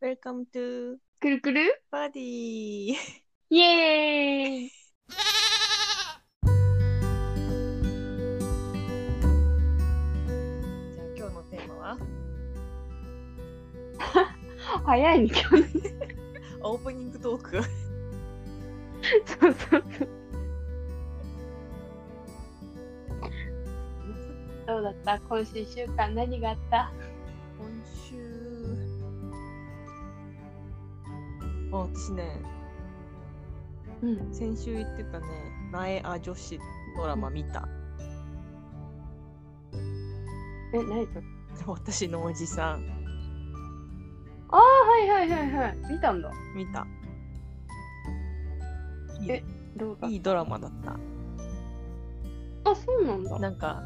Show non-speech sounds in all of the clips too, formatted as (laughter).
Welcome to くるくる？パーティーイエーイじゃあ今日のテーマは？(laughs) 早いね、今日ね。オープニングトーク。(laughs) そうそうそう。どうだった？今週一週間何があった？あ私ねうん。先週言ってたね「苗あ女子」ドラマ見たえ、何それ？(laughs) 私のおじさんああ、はいはいはいはい。見たんだ。見たいいえどうだ？いいドラマだったあ、そうなんだ。なんか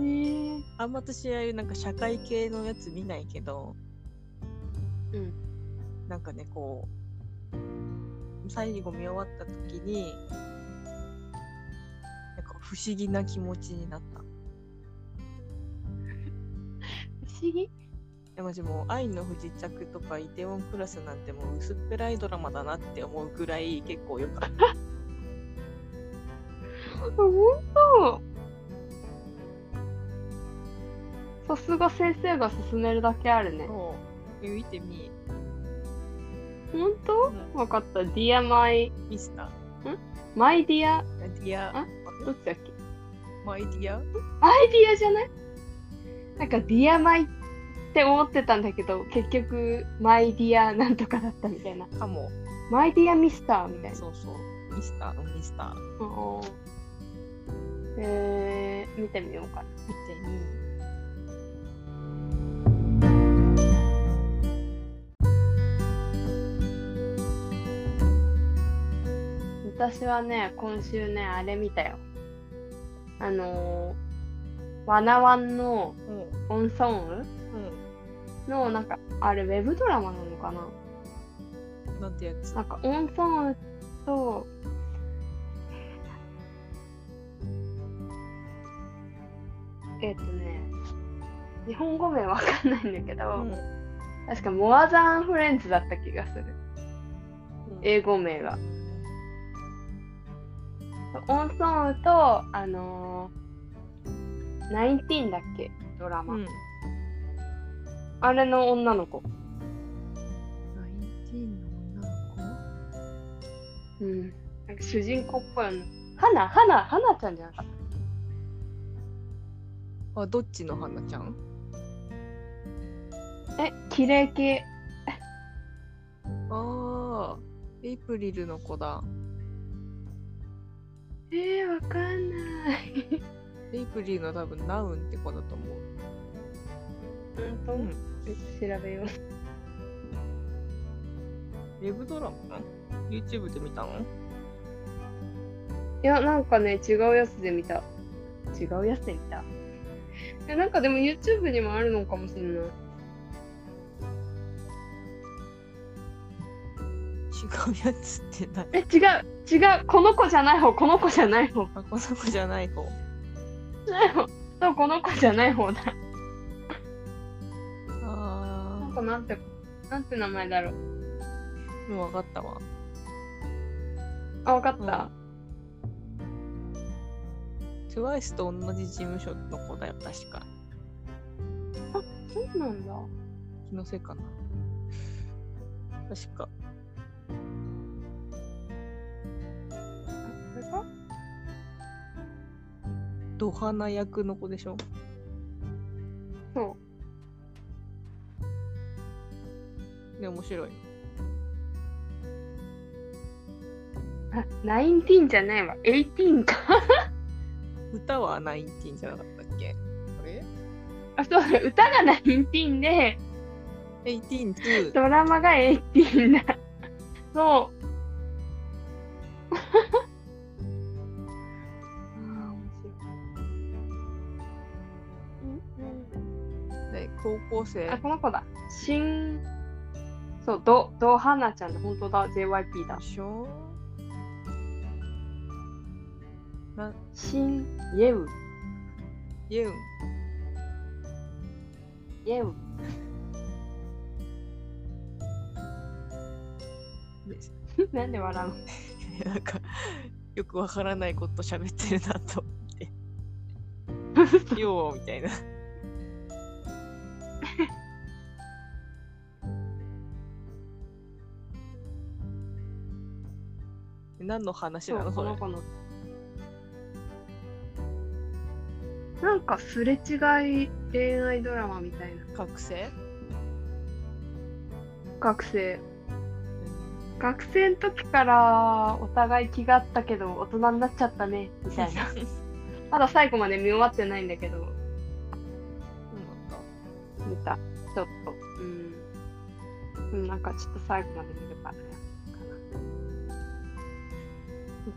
へえ。あんま私ああいうなんか社会系のやつ見ないけどうん。なんかねこう最後見終わった時になんか不思議な気持ちになった。(laughs) 不思議？でもう愛の不時着とかイテウォンクラスなんてもう薄っぺらいドラマだなって思うぐらい結構よかった。(laughs) あ、ほんとさすが先生が勧めるだけあるね。そう。見てみほん。とわかった。Dear My, ミスタ My Dear, ーディアあ？どっちだっけ？マイディアアイディアじゃない？なんか、 Dear My って思ってたんだけど、結局、 My Dear なんとかだったみたいな。かも。 My Dear Mister みたいな。そうそう。 Mister Mister うん。えー、見てみようかな。見てみ私はね、今週ね、あれ見たよ。あのー、ワナワンのうん。オンソンうウの、なんか、あれ、ウェブドラマなのかな？んなんてやつ？なんか、オンソンウと、えっ、とね、日本語名わかんないんだけど、うん。確か、モアザンフレンズだった気がする。英語名が。オンソンウと、あのー、ナインティーンだっけ？ドラマ、うんあれの女の子。ナインティーンの女のうん。なんか主人公っぽいの。花、花、花ちゃんじゃなかっ子あどっちの花ちゃん？た。え、綺麗系。ああエイプリルの子だえー、わかんない。エイプリルの多分ナウンって子だと思う本当、うん調べよう。ウェブドラマ ?YouTube で見たの？いや、なんかね、違うやつで見た。違うやつで見た。え、なんかでも YouTube にもあるのかもしれない。違うやつって何？え、違う、違う、この子じゃない方、この子じゃない方。あ、この子じゃない方。ない方。そう、この子じゃない方だ。なんあかなんて、なんて名前だろう。あ、もう分かったわ。あ、わかった。TWICE と同じ事務所の子だよ、確か。そうなんだ。気のせいかな。確か。ドハナ役の子でしょ？そう。ね、面白い。あ、 nineteen じゃないわ。 eighteen か。歌は nineteen じゃなかったっけ？あれ？あ、そうだ、歌が nineteen で、 eighteen 2。ドラマが eighteen だ。そう。ね、高校生あ、。この子だ。新、そう、ド、ドハナちゃんだ。本当だ。JYP だで。しょ？な、新、イェウ。ユン。イェウ。(laughs) なんで笑うの？(laughs) なんかよくわからないこと喋ってるなと思って。(laughs) ようみたいな。何の話なの？この。子の。なんかすれ違い恋愛ドラマみたいな。覚醒学生。学生の時からお互い気があったけど大人になっちゃったねみたいな。(laughs) まだ最後まで見終わってないんだけど。見た。ちょっと。うん。うんなんかちょっと最後まで見るから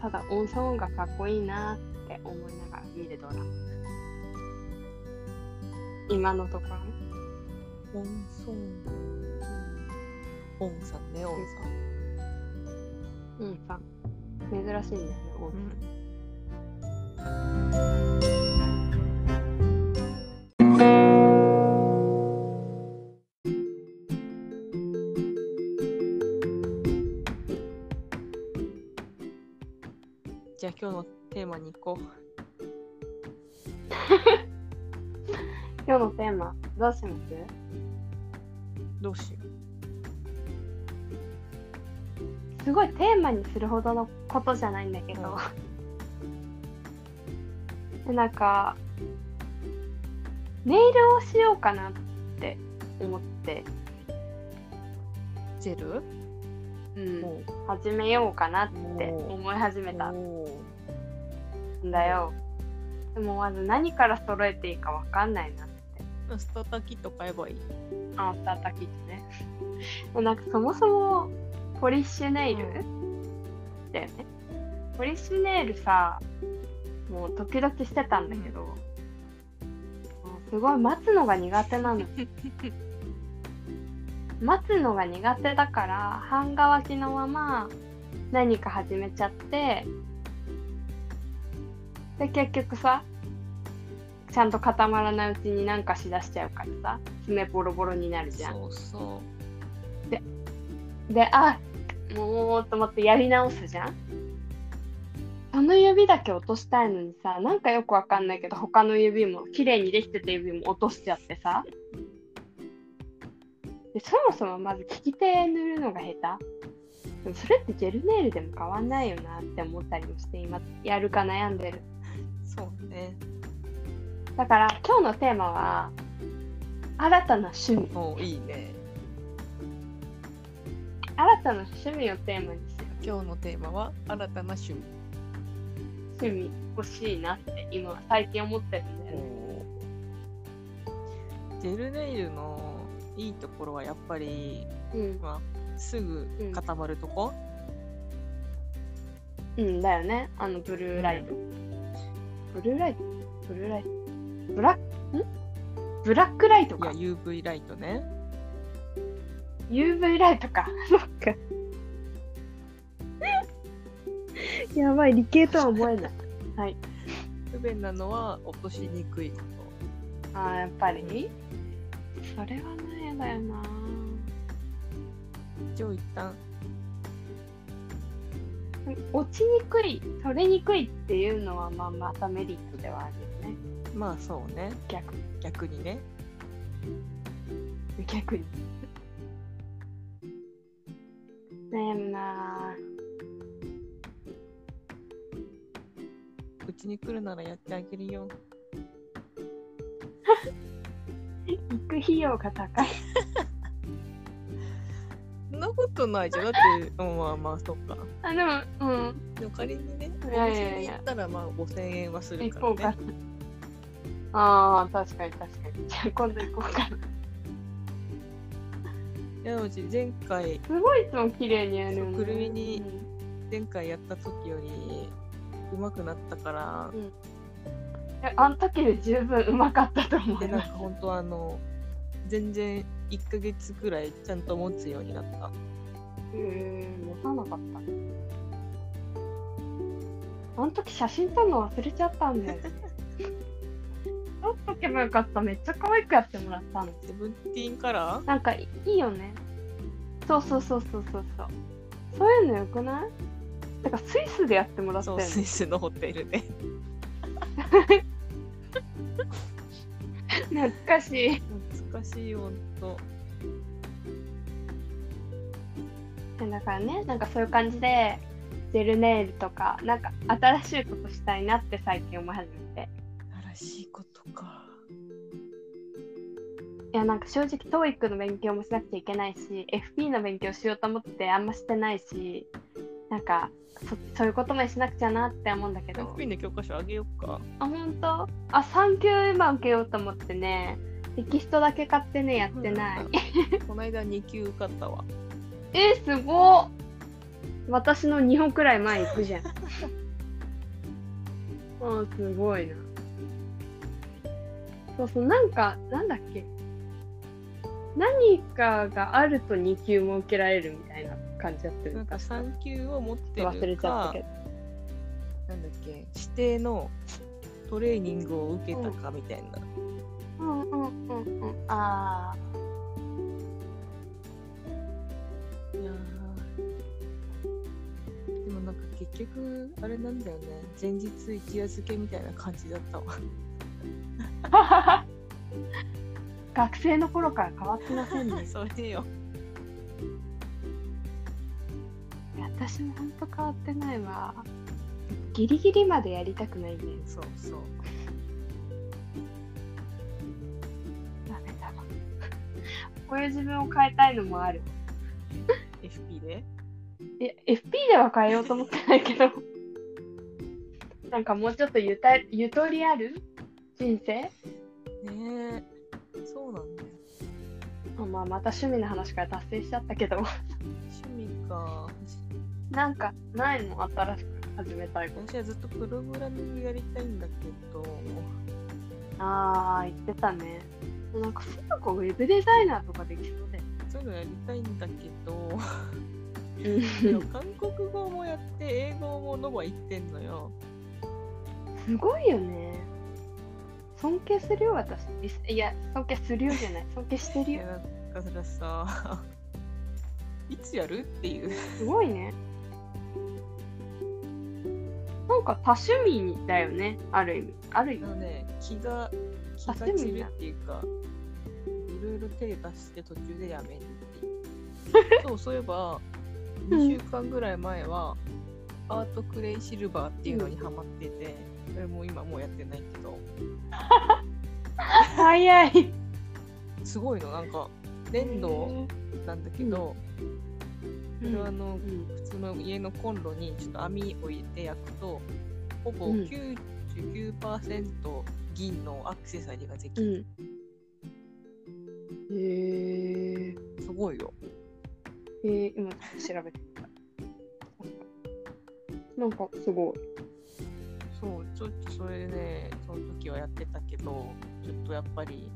ただ音声がかっこいいなって思いながら見るドラマ。今のところ。ね音ソン。オンさんね、オンさん。うんさ珍しいんだよね音声うん今日のテーマに行こう。(laughs) 今日のテーマどうします？どうしよすごいテーマにするほどのことじゃないんだけど、(laughs) でなんかネイルをしようかなって思って、う。ジェル？うん、も始めようかなって思い始めう。た。んおーだよ。でもまず何から揃えていいかわかんないなスターターキット買えばいい。あスターターキットね。でなんかそもそもポリッシュネイル、だよね。ポリッシュネイルさもう時々してたんだけど、もうすごい待つのが苦手なの。(laughs) 待つのが苦手だから半乾きのまま何か始めちゃってで結局さちゃんと固まらないうちに何かしだしちゃうからさ爪ボロボロになるじゃんそうそで、あ、もうと思ってやり直すじゃんその指だけ落としたいのにさ、なんかよくわかんないけど、他の指も、綺麗にできてた指も落としちゃってさ。で、そもそもまず利き手塗るのが下手。それってジェルネイルでも変わんないよなって思ったりもして、今、やるか悩んでる。う。そうね。だから、今日のテーマは、新たな趣味。おいいね。新たな趣味をテーマにしよう。今日のテーマは新たな趣味。趣味欲しいなって今最近思ってるんだよね。ジェルネイルのいいところはやっぱり、うん、まあ、すぐ固まるとこ、うんだよね。あのブルーライト。ブルーライト？ブルーライト？ブラック？ん？ブラックライトいやか。UV ライトね UV ライトか。(laughs) そっか。やばい、理系とは思えない。はい。不便なのは落としにくいこあーやっぱり？それはね、だよな。と一応一旦落ちにくい、取れにくいっていうのは、まあ、またメリットではあるよね。まあそうね逆逆にね逆に。悩むなぁ。うちに来るならやってあげるよ (laughs) 行く費用が高い。なことないじゃんだってうんまあまあそっかあ、でも、うん。でも仮にねお店に行ったらまあ5000円はする行こうかからね。ああ、確かに確かに。じゃあ今度行こうかな。いやうち前回すごいいつも綺麗にやるくるみに前回やった時より上手くなったからうんえあの時より十分うまかったと思でうな。なんか本当あの全然1ヶ月くらいちゃんと持つようになったへえ、持たなかった。あの時写真撮るの忘れちゃったんだよね。(laughs) 撮っとけばよかった。めっちゃ可愛くやってもらったの。セブンティーンカラーなんかいいよね。そうそうそうそうそうそう。そういうのよくない？だからスイスでやってもらったそうよねスイスのホテルで (laughs) 懐かしい懐かしいほんとだからねなんかそういう感じでジェルネイルとかなんか新しいことしたいなって最近思い始めて。新しいことか。いやなんか正直 TOEIC の勉強もしなくちゃいけないし FP の勉強しようと思ってあんましてないしなんかそそういうこともしなくちゃなって思うんだけど。FP の教科書あげようか。あ本当？あ3級今受けようと思ってねテキストだけ買ってねやってない、この間2級受かったわ。(laughs) えすごっ。私の2本くらい前行くじゃん。(laughs) あーすごいな。そうそうなんかなんだっけ。何かがあると2級も受けられるみたいな感じだったよ。なんか確か。3級を持ってるか忘れちゃったけど。なんだっけ指定のトレーニングを受けたかみたいな、うんうんうんうんあいやー。でもなんか結局あれなんだよね。前日一夜漬けみたいな感じだったわ。あ (laughs) 学生の頃から変わってませんね。(laughs) それよ私もほんと変わってないわ。ギリギリまでやりたくないんだよそうそうこういう自分を変えたいのもある。(laughs) FP で？いや FP では変えようと思ってないけど。(laughs) なんかもうちょっとゆたゆとりある人生？ねえ。そうなんだよ。あまあまた趣味の話から達成しちゃったけど。趣味か。(laughs) なんかないの？新しく始めたいこと私はずっとプログラミングやりたいんだけど。ああ言ってたねなんかすぐウェブデザイナーとかできそうでそういうのやりたいんだけど。韓国語もやって英語もノバ行ってんのよ。すごいよね。尊敬するよ私。いや尊敬するよじゃない。尊敬してるよ。いやだからさ (laughs) いつやるっていう。すごいね。なんか多趣味だよねある意味。ある意味。あのね気が気が散るっていうかいろいろ手出して途中でやめるっていう。(laughs) そうそういえばうん。2週間ぐらい前は、アートクレイシルバーっていうのにハマってて、それも今もうやってないけど。(laughs) 早い。すごいのなんか粘土なんだけど、それはあのうん。普通の家のコンロにちょっと網を入れて焼くとほぼうん。99%銀のアクセサリーができる、うん。へえすごいよ。えー、今調べてみた。なんかすごい。そうちょっとそれでねその時はやってたけどちょっとやっぱり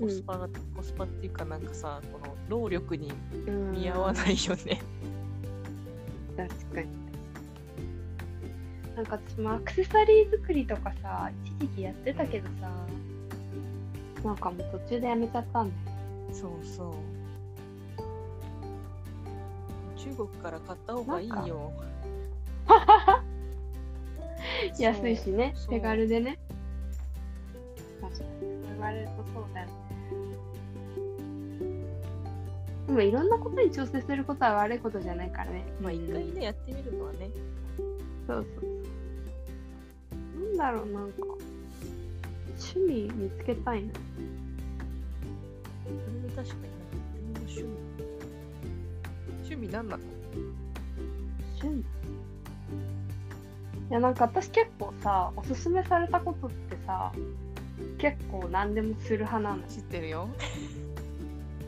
コスパが、コスパっていうかなんかさこの労力に見合わないよね、確かになんか私もアクセサリー作りとかさ一時期やってたけどさなんかもう途中でやめちゃったんだよそうそう。中国から買った方がいいよ。(laughs) 安いしね手軽でね。確かに。言われるとそうだよねでもいろんなことに調整することは悪いことじゃないからねまあ一回ねやってみるのはね。そうそうなんだろうなんか趣味見つけたいな。それも確かに。な趣味。趣味何なの趣味？いやなんか私結構さおすすめされたことってさ結構何でもする派なの知ってるよ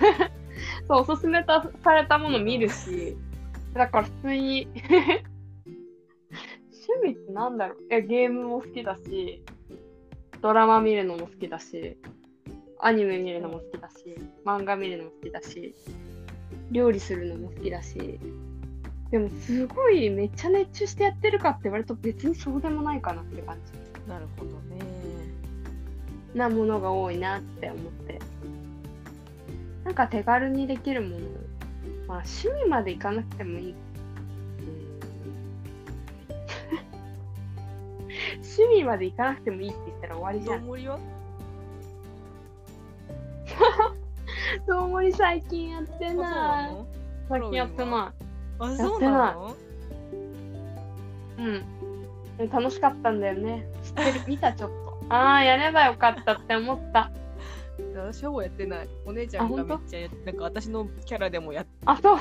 (laughs) そうおすすめたされたもの見るしだから普通に趣味ってなんだろう。いやゲームも好きだしドラマ見るのも好きだしアニメ見るのも好きだし漫画見るのも好きだし料理するのも好きだしでもすごいめっちゃ熱中してやってるかって言われると別にそうでもないかなって感じ。なるほどね。なものが多いなって思ってなんか手軽にできるもの、まあ、趣味までいかなくてもいい。趣味までいかなくてもいいって言ったら終わりじゃん。どうもりはどんもり (laughs) 最近やってない。最近やってない。あ、そうなの？うん。楽しかったんだよね。知ってる、見たちょっと。ああ、やればよかったって思った。私はもうやってない。お姉ちゃんがめっちゃやなんか私のキャラでもやっあ、そう。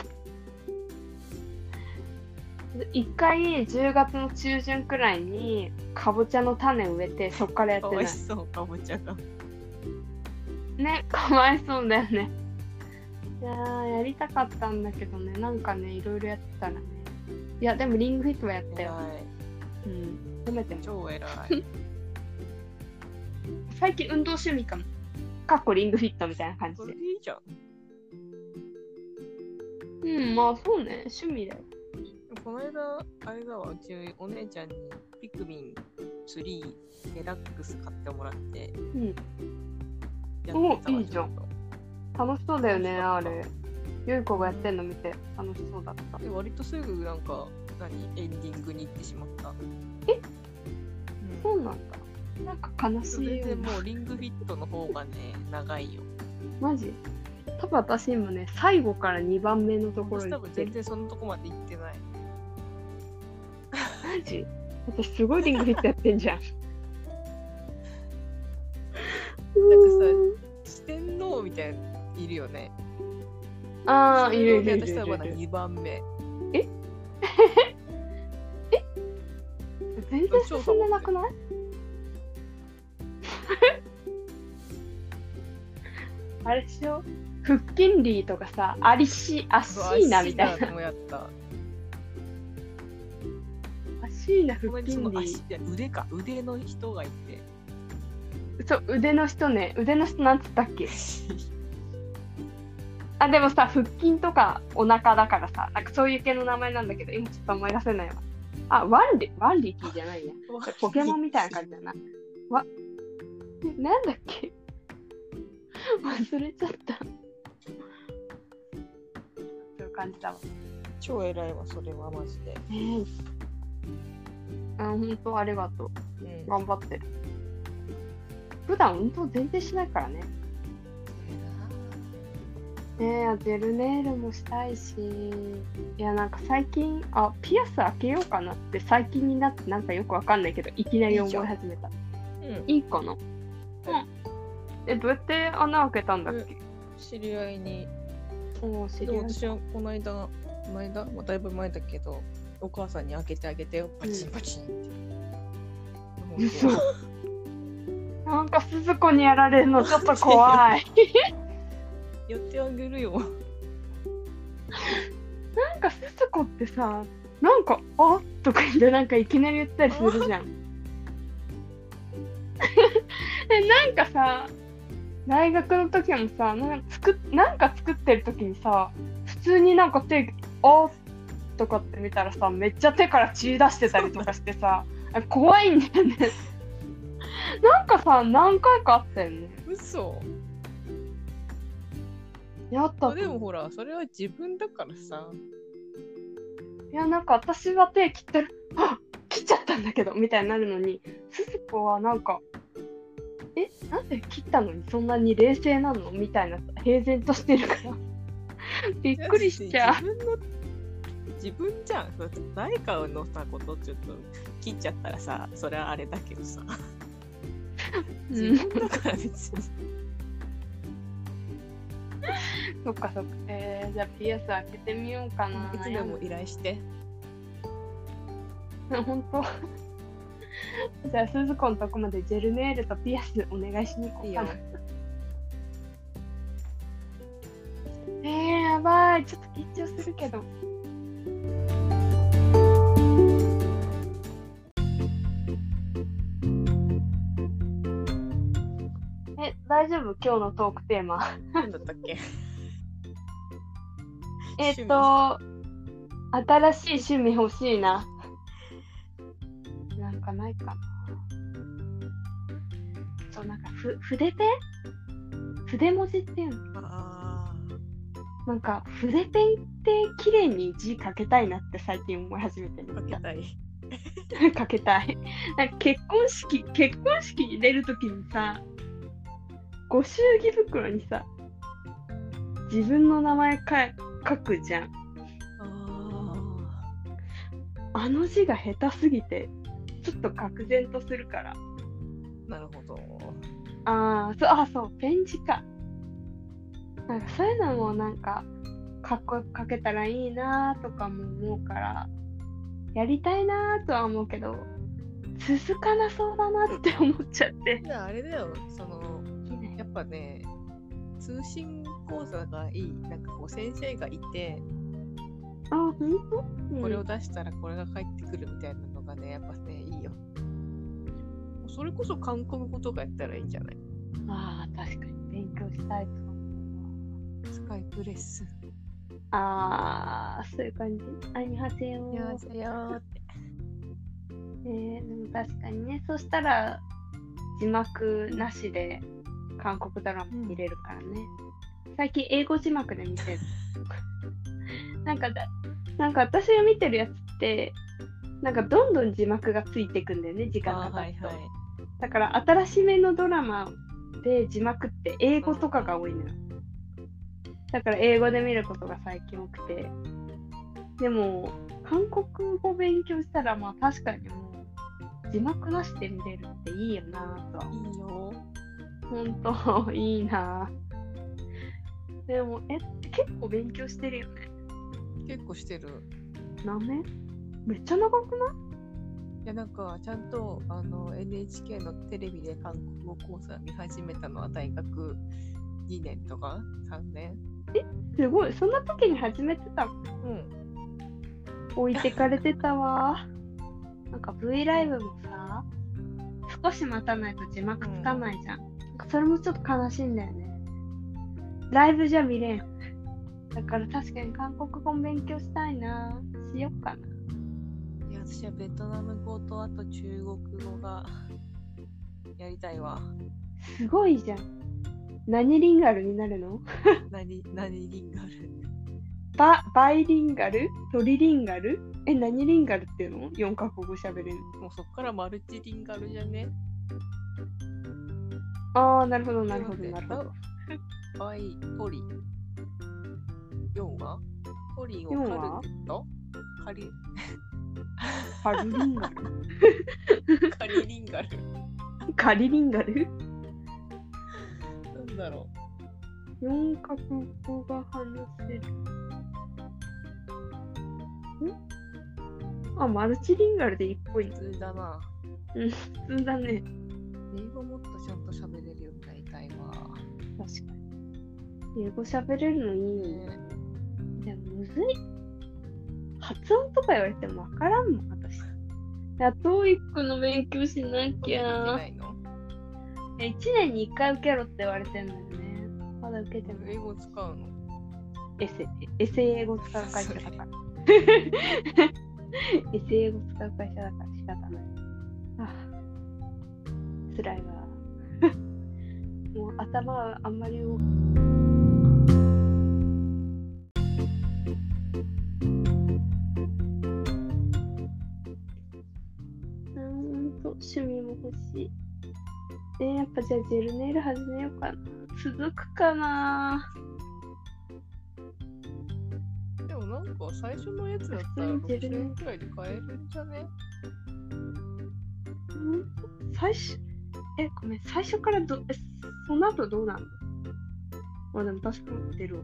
一回10月の中旬くらいにかぼちゃの種植えてそっからやってないかわい。そう、かぼちゃが。ね、かわいそうだよね。いやー、やりたかったんだけどね、なんかね、いろいろやってたらね。いや、でもリングフィットはやったよ。うん。褒めても。超偉い。(laughs) 最近運動趣味かも。かっこリングフィットみたいな感じでそれ。いいじゃん。うん、まあそうね、趣味だよ。この間、あれだわ、うちお姉ちゃんにピクミン3デラックス買ってもらって、うん。やってたおわいいじゃんちょっ楽しそうだよね、あれ。ゆい子がやってんの見て楽しそうだったと。で割とすぐなんか、何、エンディングに行ってしまった。え？うんそうなんだ。なんか悲しい全よ然もうリングフィットの方がね、長いよ。マジ？多分私今ね、最後から2番目のところ私多分。全然そのとこまで行ってない。マジ？私すごいリングフィットやってんじゃん。なん四天王みたいないるよね。ああ、いるいでるいるい私多分るいる。2番目。(laughs) 全然進んでなくない？あれでしょ？腹筋リーとかさ、アリシ、アシーナみたいな。な。もやった。アシーナ腹筋リ足いや腕か腕の人がいてー。そう、腕の人ね。腕の人なんつったっけ？あ、でもさ、腹筋とかお腹だからさ、なんかそういう系の名前なんだけど、今ちょっと思い出せないわ。あ、ワンリ、ワンリティじゃない (laughs) や。ポケモンみたいな感じだな。わ、(laughs) なんだっけ？(laughs) 忘れちゃった。そういう感じだわ。超偉いわそれはマジで、ねえ。あ、本当ありがとう。うん、頑張ってる。普段運動全然しないからね。ねえ、ジェルネイルもしたいし。いや、なんか最近、あ、ピアス開けようかなって最近になってなんかよくわかんないけど、いきなり思い始めた。うんいいかな？うん。え、どうやって穴開けたんだっけ？知り合いに。おー、知でり合いも私はこの間この間もうだいぶ前だけどお母さんに開けてあげてよ。パチンパチンって、嘘。本 (laughs) なんか鈴子にやられるのちょっと怖い。(laughs) 当やってあげるよ。(laughs) なんか鈴子ってさ、なんか、あとか言ってなんかいきなり言ったりするじゃん。え、なんかさ、大学の時もさ、なんか作っなんか作ってる時にさ、普通になんか手、あとかって見たらさ、めっちゃ手から血出してたりとかしてさ、(laughs) あ怖いんだよね。なんかさ、何回かあったよね。嘘やったでもほらそれは自分だからさいや、なんか私は手切ってる、あ切っちゃったんだけどみたいになるのに、鈴子はなんか、え、なんで切ったのにそんなに冷静なのみたいな、平然としてるから。(laughs) びっくりしちゃう。自分の自分じゃん誰かのさことちょっと切っちゃったらさそれはあれだけどさ自 (laughs) うん、分だから別に (laughs) そっかそっか。えー、じゃあピアス開けてみようかな。いつでも依頼して本当 (laughs) じゃあ、鈴子のとこまでジェルネイルとピアスお願いしに行こいうかな。(laughs) えー、やばい。ちょっと緊張するけど。え、大丈夫？今日のトークテーマ。何だったっけ？(laughs) えっと、新しい趣味欲しいな。なんかないかな。そう、なんかふ筆ペン？筆文字っていうの？あなんか筆ペンって綺麗に字書けたいなって最近思い始めてるあかけたい (laughs) かけたい。なんか結婚式、結婚式に出るときにさ、ご祝儀袋にさ、自分の名前か書くじゃん。ああの字が下手すぎて、ちょっと愕然とするから。ーなるほど。ああ、そう、あ、そう、ペン字か。なんかそういうのもなんか、かっこよく書けたらいいなとかも思うから、やりたいなとは思うけど、続かなそうだなって思っちゃって。ああれだよ、その、やっぱね、通信講座がいい。なんかこう先生がいて、あ、ほんと、うんこれを出したらこれが返ってくるみたいなのがね、やっぱね、いいよ。それこそ韓国語とかやったらいいんじゃない？ああ、確かに勉強したいと思うスカイプレッス。ああ、そういう感じ？ありはせよいやせよーって。えー、でも確かにね、そしたら字幕なしで韓国ドラマ見れるからね。最近英語字幕で見てる。(laughs) なんかだ、なんか私が見てるやつって、なんかどんどん字幕がついていくんだよね、時間が経つと。はい。だから新しめのドラマで字幕って英語とかが多いのよ。だから英語で見ることが最近多くて。でも、韓国語勉強したらまあ確かにもう字幕なしで見れるっていいよなぁとは。いいよ。ほんと、いいなぁ。でも、え、結構勉強してるよね。結構してる。何年めっちゃ長くない？いやなんかちゃんとあの NHK のテレビで韓国語講座見始めたのは大学2年とか？3年？すごい、そんな時に始めてたの？うん。置いてかれてたわ。なんか V ライブもさ、少し待たないと字幕つかないじゃん。なんかそれもちょっと悲しいんだよね。ライブじゃ見れん。だから確かに韓国語も勉強したいな。しよっかな。いや私はベトナム語とあと中国語がやりたいわ。すごいじゃん。何リンガルになるの？(laughs) 何、何リンガル？ババイリンガル？トリリンガル？え、何リンガルっていうの ?4 カ国語喋れる。もうそっからマルチリンガルじゃね？ああ、なるほど、なるほど、なるほど。バイ、ポリ。4はポリを四カはルテットカリ、パルリンガル (laughs) カリリンガルカリリンガル？なんだろ ?4 カ国語が話せる。ん？あ、マルチリンガルでいいっぽい。う。普通だな。普通だね。英語もっとちゃんと喋れるようになりたいわ。確かに。英語喋れるのいい。ねでもむずい。発音とか言われてもわからんもん、私。いや、トーイックの勉強しなきゃ。ないの？え1年に1回受けろって言われてんだよね。まだ受けてない。英語使うの？エセ、エセ英語使う会社だから。(laughs) エセ英語使う会社だから仕方ない。ああ、辛いわ。(laughs) もう頭はあんまり動く。しい。えー、やっぱじゃあジェルネイル始めようかな。続くかなでもなんか最初のやつだったら普通にジェル6000円くらいで買えるんじゃね？うん？最初、え、ごめん、最初からど、え、その後どうなの？あ、でも確かに出るわ。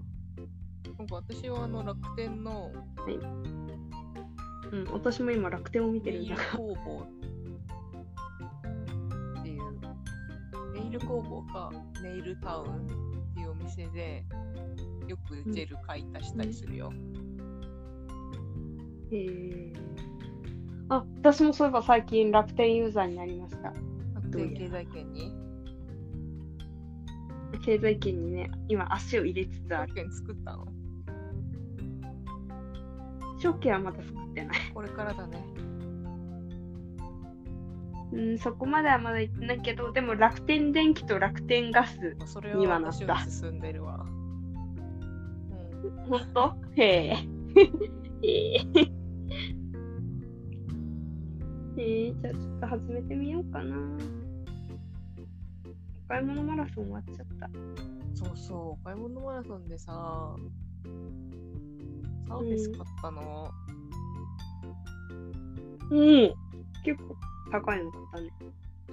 なんか私はあの楽天のうん、私も今楽天を見てるんだが。工房イル工房かネイルタウンっていうお店でよくジェル買い足したりするよ。へえ。あ、私もそういえば最近楽天ユーザーになりました。楽天経済圏に？経済圏にね、今足を入れつつある。作ったの？証券はまだ作ってない。これからだね。うん、そこまではまだ行ってないけど、でも楽天電気と楽天ガス。にははなった進んでるわ。うん、ほんとへえ。へえ。えー、じゃあちょっと始めてみようかな。お買い物マラソン終わっちゃった。そうそう、お買い物マラソンでさ、サーフェス買ったの。うん。結構高いの買ったね。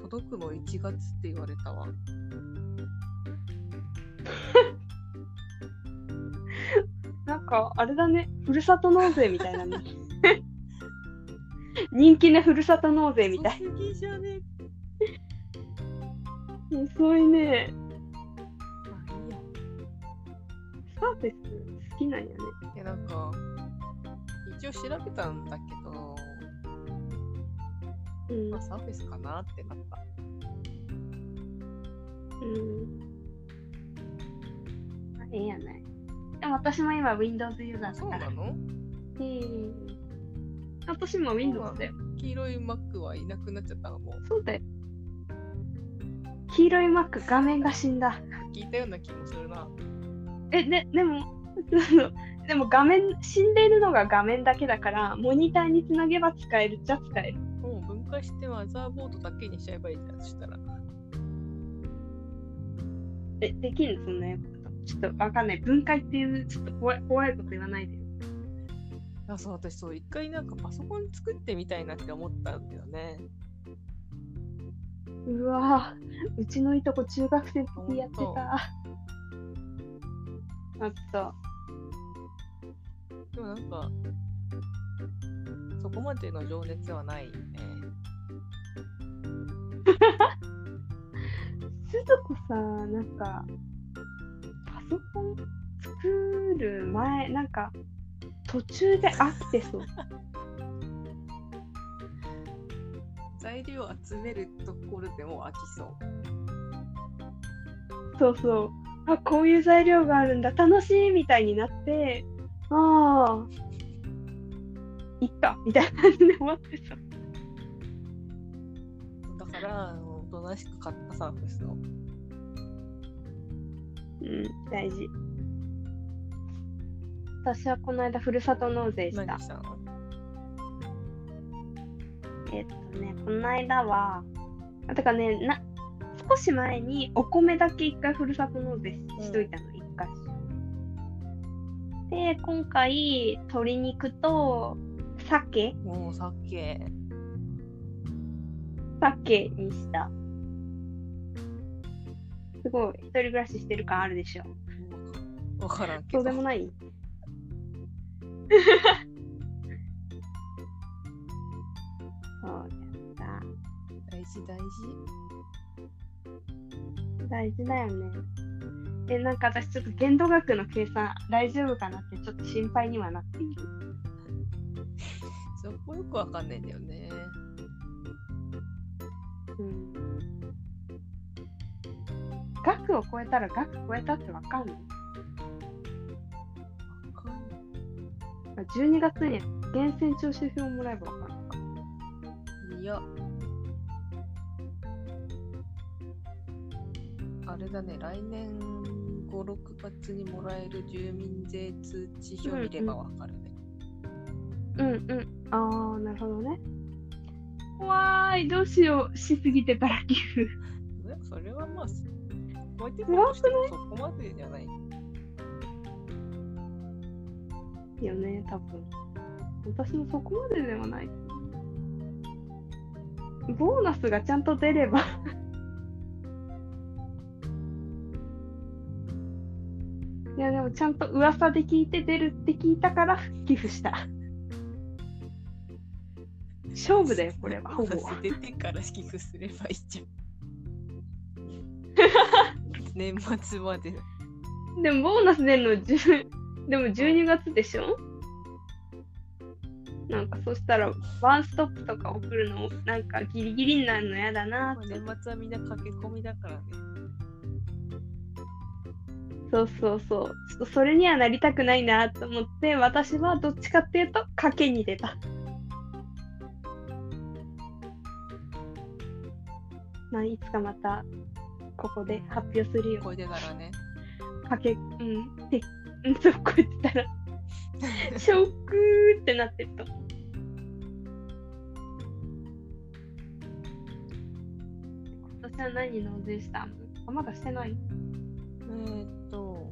届くの1月って言われたわ。(laughs) なんか、あれだね。ふるさと納税みたいなね。(laughs) 人気なふるさと納税みたい。遅すぎじゃね遅いね。まあいいや。サーフェス好きなんやね。いや、なんか、一応調べたんだけど、うん。まあ、サーフェスかなってなった。うん。あええやない。でも私も今 Windows ユーザーだから。そうなの？うん。私も Windows だよ。黄色い Mac はいなくなっちゃったのもうそうだよ。黄色い Mac 画面が死んだ。聞いたような気もするな。え、で、でも、(laughs) でも画面、死んでいるのが画面だけだから、モニターにつなげば使えるっちゃ使える。もう分解してマザーボードだけにしちゃえばいいじゃん、そしたら。え、できる？のそんなこと。ちょっとわかんない。分解っていう、ちょっと怖い怖いこと言わないでよ。あそう私そう、一回なんかパソコン作ってみたいなって思ったんだよね。うわぁ、うちのいとこ中学生の時やってた。あった。でもなんか、そこまでの情熱はないね。すずこさ、なんか、パソコン作る前、なんか、途中で飽きてそう。(laughs) 材料集めるところでも飽きそう。そうそう。あ、こういう材料があるんだ、楽しいみたいになって、ああ、いっか、みたいな感じで終わってさ。だから、おとなしく買ったサーフェスを。うん、大事。私はこの間、ふるさと納税した何。したの？えっとね、この間は、あてかね、な、少し前にお米だけ一回ふるさと納税ししといたの、一回。で、今回、鶏肉と鮭もう酒。鮭にした。すごい、一人暮らししてる感あるでしょ。わからんけど。そうでもない？(laughs) そうだった。大事大事。大事だよね。え、なんか私ちょっと限度額の計算大丈夫かなってちょっと心配にはなっている。(laughs) そこよくわかんないんだよね。額を超えたら額超えたってわかんない。わかんない。あ12月に源泉徴収票もらえばわかるのか。いや。あれだね、来年5、6月にもらえる住民税通知表見ればわかるね。うんうん。ああ、なるほどね。怖い、どうしよう。しすぎてたら寄付。(laughs) それはまあ、超えてたとしてもそこまでじゃない。よね、多分。私もそこまでではない。ボーナスがちゃんと出れば。いや、でもちゃんと噂で聞いて出るって聞いたから寄付した。勝負だよ、これは、ほぼ。出てから寄付すればいいじゃん。年末まで。でもボーナス出るの10、でも12月でしょ？なんかそしたらワンストップとか送るのなんかギリギリになるの嫌だなまあって年末はみんな駆け込みだからね。そうそうそう。ちょっとそれにはなりたくないなと思って、私はどっちかっていうと、賭けに出た。まあ、いつかまた、ここで発表するよ。これでからね。賭け、うん。で、うん、そう、こう言ってたら、ショックーってなってると。ちゃん。何納税したのあ、まだしてないえーっと、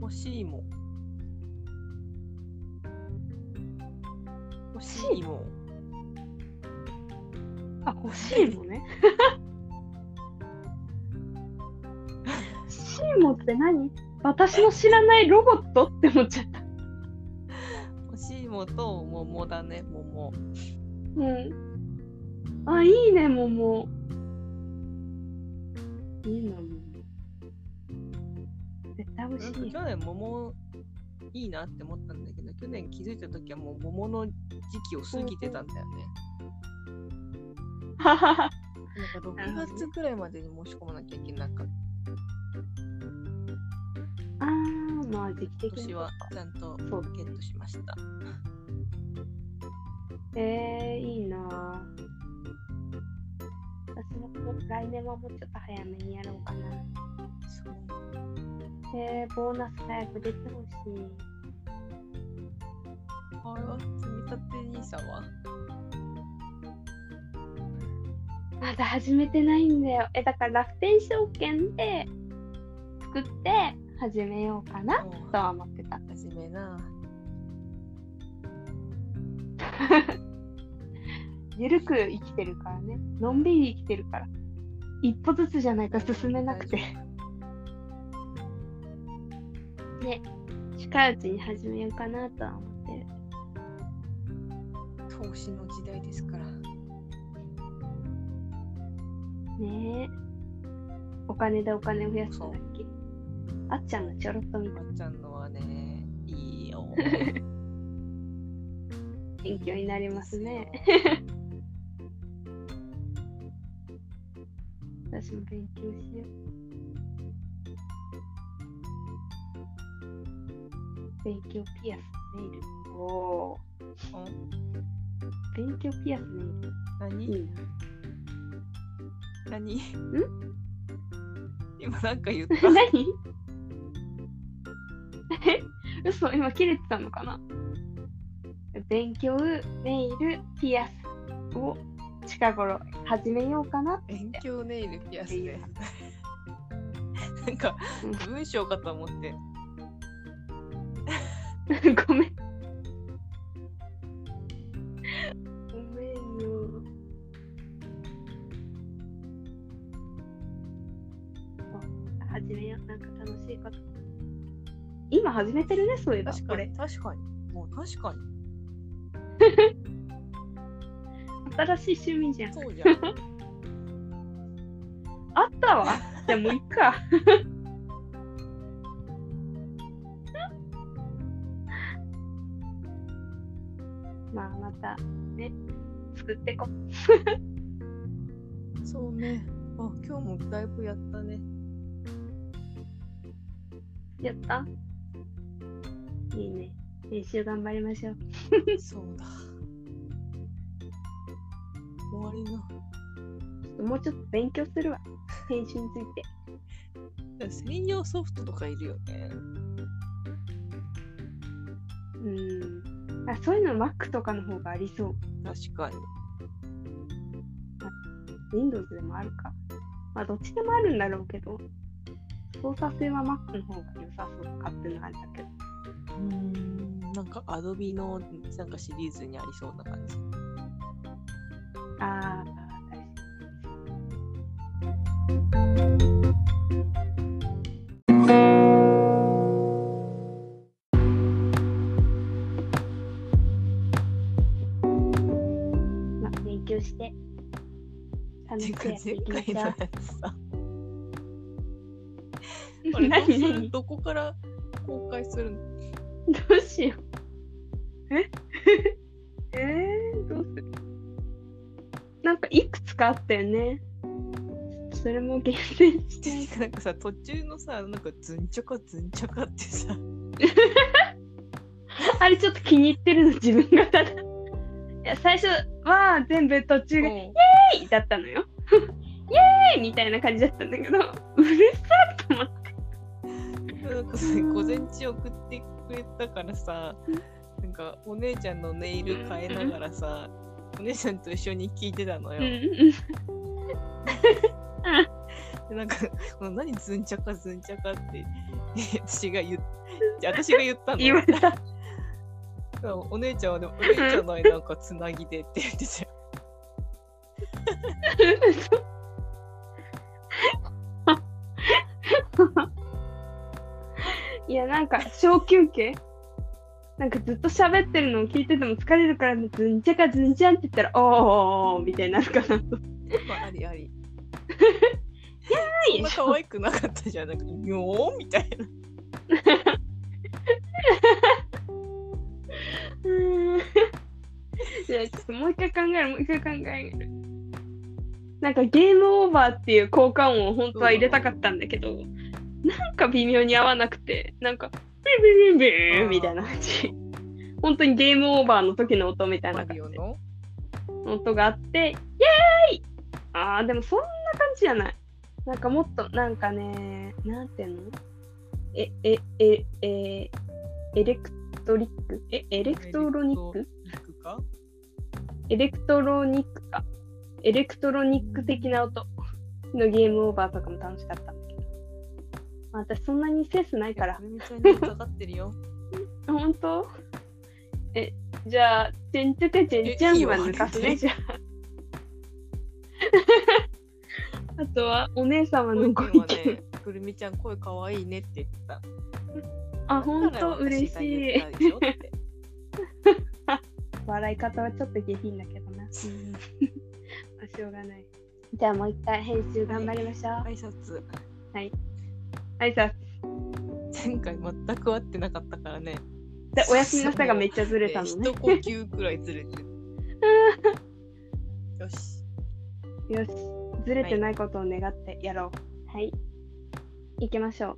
欲しいも。欲しいも。あ、欲しいもね。しいもって何？私の知らないロボットって思っちゃった。欲しいもと桃だね、桃。うん。あ、いいね、桃。いいな、桃。絶対美味しい。去年桃いいなって思ったんだけど、去年気づいた時はもう桃の時期を過ぎてたんだよね。ははは。なんか6月くらいまでに申し込まなきゃいけなかった。あー、まあ時期的に。はちゃんとゲットしました。えー、いいなぁ。私も来年はもうちょっと早めにやろうかな。そうえー、ボーナス早く出てほしい。あれは積み立て NISA は？まだ始めてないんだよ。え、だから楽天証券で作って始めようかなうんとは思ってた。始めな。(laughs) ゆるく生きてるからね。のんびり生きてるから。一歩ずつじゃないと進めなくて。ね、近いうちに始めようかなとは思ってる。投資の時代ですから。ねえ。お金でお金を増やすんだっけ？あっちゃんがちょろっと見た。まっちゃんのはね、いいよ。(laughs) 勉強になりますね。(laughs) 私も勉強しよう。勉強ピアスネイル。おー。うん勉強ピアスネイル。何？いいな。何？今なんか言った (laughs) 何？え嘘今切れてたのかな？勉強、ネイル、ピアスを近頃始めようかなって。勉強ネイルピアスで。(laughs) なんか文章かと思って。(laughs) ごめん。ごめんよ。あ始めよう。なんか楽しいこと。今始めてるね、そういえば。確かこれに、確かに。もう確かに。(laughs) 新しい趣味じゃん。そうじゃん。(laughs) あったわ。(laughs) じゃあもういっか。まあまたね、作ってこ。そうね。あ、今日もだいぶやったね。やった？いいね。練習頑張りましょう。そうだ。終わりの。もうちょっと勉強するわ。編集について。専用ソフトとかいるよね。うん。あ、そういうの Mac とかの方がありそう。確かに。Windows でもあるか。まあ、どっちでもあるんだろうけど、操作性は Mac の方が良さそう。勝手なあれだけど。うーん。なんか Adobe のなんかシリーズにありそうな感じ。ああ、確かに。して、楽てかしくやっていきましょ前回のやう。何？どこから公開するの？どうしよう。え？(laughs) えー、どうする？なんかいくつかあったよね。それも厳選して。(laughs) なんかさ途中のさなんかズンチョカズンチョカってさ (laughs) あれちょっと気に入ってるの自分がただ。いや最初は全部途中が「イエーイ!」だったのよ。イエーイみたいな感じだったんだけどうるさっと思って。なんかさ午前中送ってくれたからさなんかお姉ちゃんのネイル変えながらさお姉ちゃんと一緒に聞いてたのよ。うんで (laughs) なんか、何ズンチャカズンチャカって私が言っ私が言ったの。言われた。(laughs) お姉ちゃんはでも、お姉ちゃんないなんかつなぎでって言ってたか、小休憩？なんかずっと喋ってるのを聞いてても疲れるから、ズンチャカズンチャンって言ったら、おーおーみたいになるかなと。まあ、ありあり。(laughs) いそんな可愛くなかったじゃん。なんか、よーみたいな。うーん。じゃあちょっともう一回考える、もう一回考える。なんかゲームオーバーっていう効果音を本当は入れたかったんだけど、なんか微妙に合わなくて、なんか、ビンビンビンビンみたいな感じ。本当にゲームオーバーの時の音みたいマな感じのの？音があって、イエーイ！あー、でもそんな感じじゃない。なんかもっと、なんかね、なんていうの？え、え、え、え、エレクトリック？え、エレクトロニック？エレクトロニックか。エレクトロニック的な音のゲームオーバーとかも楽しかった私そんなにセンスないから。めちゃめちゃかかってるよ。(laughs) 本当？え、じゃあ、チェンチュケチェンチャンは抜かすね、じゃあ。(laughs) あとは、お姉様のご意見。ね、くるみちゃん声かわいいねって言ってた。あ、本当？嬉しい (laughs) 笑い方はちょっと下品だけどな。まあ、しょうがない。じゃあもう一回編集頑張りましょう。挨拶挨拶。前回全く合ってなかったからね。で、おやすみなさいがめっちゃずれたのね一。呼吸くらいずれてる。(laughs) よし。よし、ずれてないことを願ってやろう。はい。行きましょう。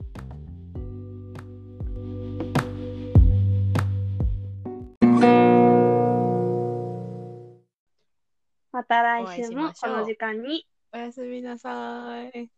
また来週もこの時間におやすみなさい。